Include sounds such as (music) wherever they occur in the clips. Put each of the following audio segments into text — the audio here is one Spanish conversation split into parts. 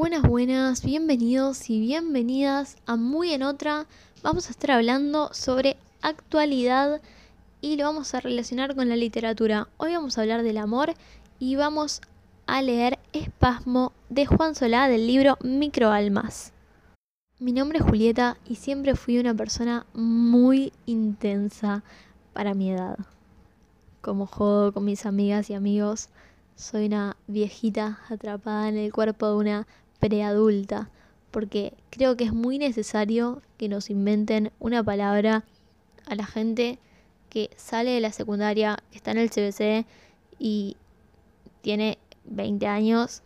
Buenas, buenas, bienvenidos y bienvenidas a Muy en Otra. Vamos a estar hablando sobre actualidad y lo vamos a relacionar con la literatura. Hoy vamos a hablar del amor y vamos a leer Espasmo de Juan Solá del libro Microalmas. Mi nombre es Julieta y siempre fui una persona muy intensa para mi edad. Como juego con mis amigas y amigos, soy una viejita atrapada en el cuerpo de una preadulta, porque creo que es muy necesario que nos inventen una palabra a la gente que sale de la secundaria, que está en el CBC y tiene 20 años,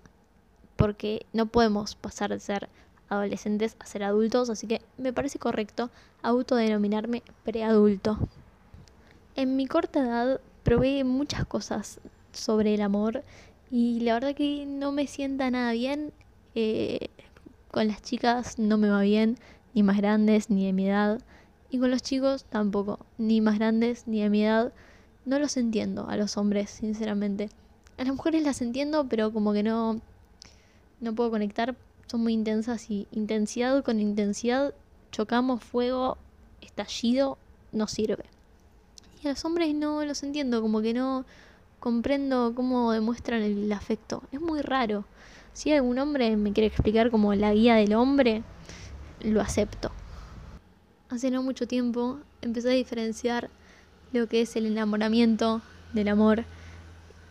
porque no podemos pasar de ser adolescentes a ser adultos, así que me parece correcto autodenominarme preadulto. En mi corta edad probé muchas cosas sobre el amor y la verdad que no me sienta nada bien. Eh, con las chicas no me va bien, ni más grandes ni de mi edad. Y con los chicos tampoco, ni más grandes ni de mi edad. No los entiendo a los hombres, sinceramente. A las mujeres las entiendo, pero como que no, no puedo conectar. Son muy intensas y intensidad con intensidad chocamos, fuego, estallido, no sirve. Y a los hombres no los entiendo, como que no comprendo cómo demuestran el afecto. Es muy raro. Si algún hombre me quiere explicar como la guía del hombre, lo acepto. Hace no mucho tiempo empecé a diferenciar lo que es el enamoramiento del amor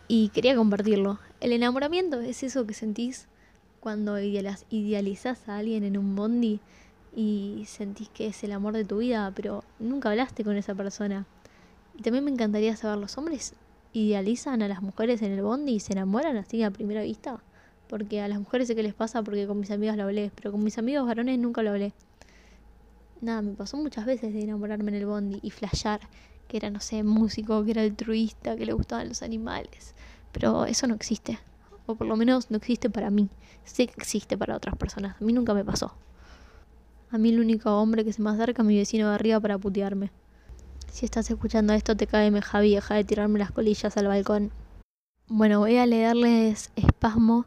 y quería compartirlo. El enamoramiento es eso que sentís cuando idealizás a alguien en un bondi y sentís que es el amor de tu vida, pero nunca hablaste con esa persona. Y también me encantaría saber, ¿los hombres idealizan a las mujeres en el bondi y se enamoran así a primera vista? Porque a las mujeres sé qué les pasa porque con mis amigas lo hablé, pero con mis amigos varones nunca lo hablé. Nada, me pasó muchas veces de enamorarme en el bondi y flashear que era, no sé, músico, que era altruista, que le gustaban los animales. Pero eso no existe. O por lo menos no existe para mí. Sé que existe para otras personas. A mí nunca me pasó. A mí el único hombre que se me acerca es mi vecino de arriba para putearme. Si estás escuchando esto, te cae Javi, deja de tirarme las colillas al balcón. Bueno, voy a leerles Espasmo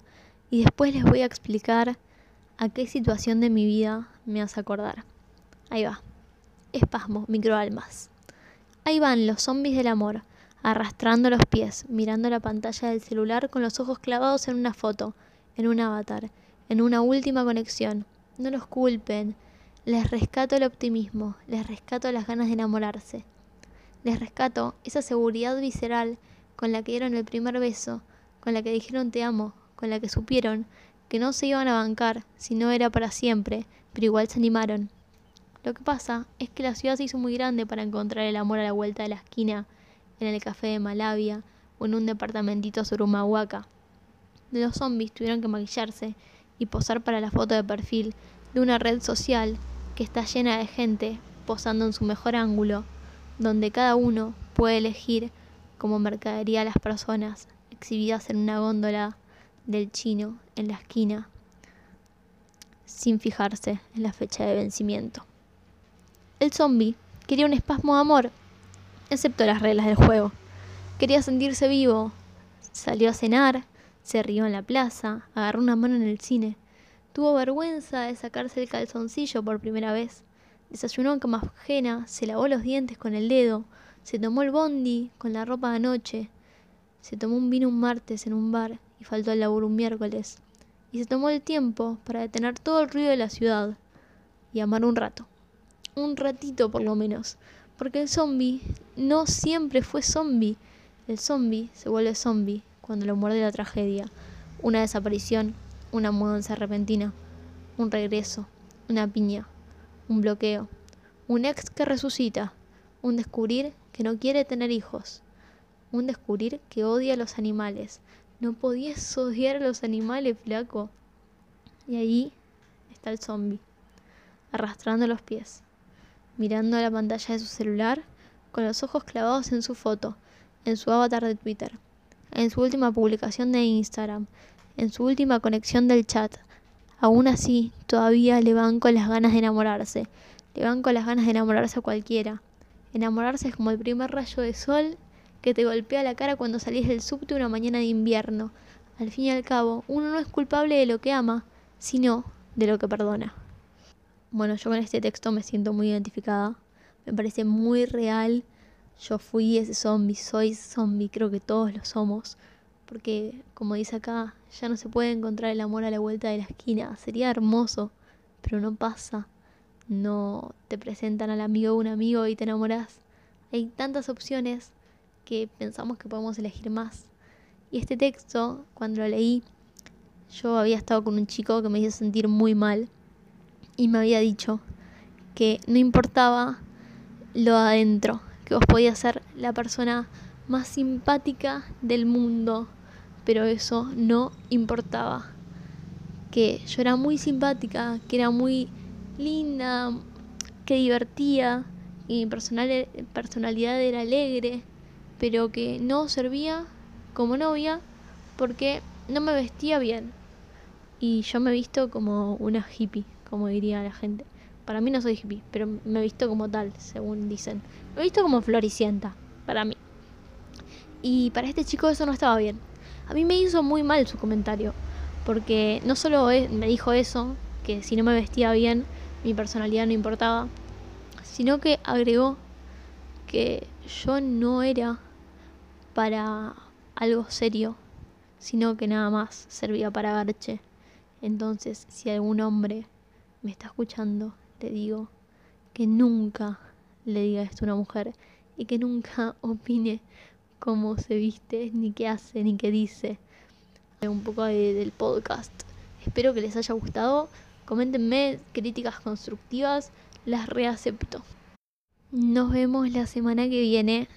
y después les voy a explicar a qué situación de mi vida me hace acordar. Ahí va. Espasmo, microalmas. Ahí van los zombies del amor, arrastrando los pies, mirando la pantalla del celular con los ojos clavados en una foto, en un avatar, en una última conexión. No los culpen. Les rescato el optimismo, les rescato las ganas de enamorarse. Les rescato esa seguridad visceral con la que dieron el primer beso, con la que dijeron te amo, con la que supieron que no se iban a bancar si no era para siempre, pero igual se animaron. Lo que pasa es que la ciudad se hizo muy grande para encontrar el amor a la vuelta de la esquina, en el café de Malavia o en un departamentito sobre Humahuaca. Los zombies tuvieron que maquillarse y posar para la foto de perfil de una red social que está llena de gente posando en su mejor ángulo, donde cada uno puede elegir como mercadería a las personas exhibidas en una góndola del chino en la esquina sin fijarse en la fecha de vencimiento. El zombie quería un espasmo de amor, excepto las reglas del juego. Quería sentirse vivo. Salió a cenar, se rió en la plaza, agarró una mano en el cine. Tuvo vergüenza de sacarse el calzoncillo por primera vez. Desayunó en cama ajena, se lavó los dientes con el dedo, se tomó el bondi con la ropa de anoche, se tomó un vino un martes en un bar y faltó al laburo un miércoles, y se tomó el tiempo para detener todo el ruido de la ciudad y amar un rato. Un ratito por lo menos, porque el zombie no siempre fue zombie. El zombie se vuelve zombie cuando lo muerde la tragedia, una desaparición, una mudanza repentina, un regreso, una piña, un bloqueo, un ex que resucita, un descubrir que no quiere tener hijos, un descubrir que odia a los animales, no podías odiar a los animales, flaco. Y ahí está el zombie, arrastrando los pies, mirando la pantalla de su celular, con los ojos clavados en su foto, en su avatar de Twitter, en su última publicación de Instagram, en su última conexión del chat. Aún así, todavía le van con las ganas de enamorarse, le van con las ganas de enamorarse a cualquiera. Enamorarse es como el primer rayo de sol que te golpea la cara cuando salís del subte una mañana de invierno. Al fin y al cabo, uno no es culpable de lo que ama, sino de lo que perdona. Bueno, yo con este texto me siento muy identificada, me parece muy real. Yo fui ese zombie, soy ese zombie, creo que todos lo somos, porque como dice acá, ya no se puede encontrar el amor a la vuelta de la esquina, sería hermoso, pero no pasa. No te presentan al amigo de un amigo y te enamoras. Hay tantas opciones que pensamos que podemos elegir más. Y este texto, cuando lo leí, yo había estado con un chico que me hizo sentir muy mal y me había dicho que no importaba lo adentro, que vos podías ser la persona más simpática del mundo, pero eso no importaba. Que yo era muy simpática, que era muy linda, que divertía, y mi personalidad era alegre, pero que no servía como novia porque no me vestía bien. Y yo me visto como una hippie, como diría la gente. Para mí no soy hippie, pero me visto como tal, según dicen. Me visto como floricienta, para mí. Y para este chico eso no estaba bien. A mí me hizo muy mal su comentario, porque no solo me dijo eso, que si no me vestía bien, mi personalidad no importaba, sino que agregó que yo no era para algo serio, sino que nada más servía para garche. Entonces, si algún hombre me está escuchando, le digo que nunca le diga esto a una mujer y que nunca (laughs) opine cómo se viste, ni qué hace, ni qué dice. Un poco del podcast. Espero que les haya gustado. Coméntenme críticas constructivas, las reacepto. Nos vemos la semana que viene.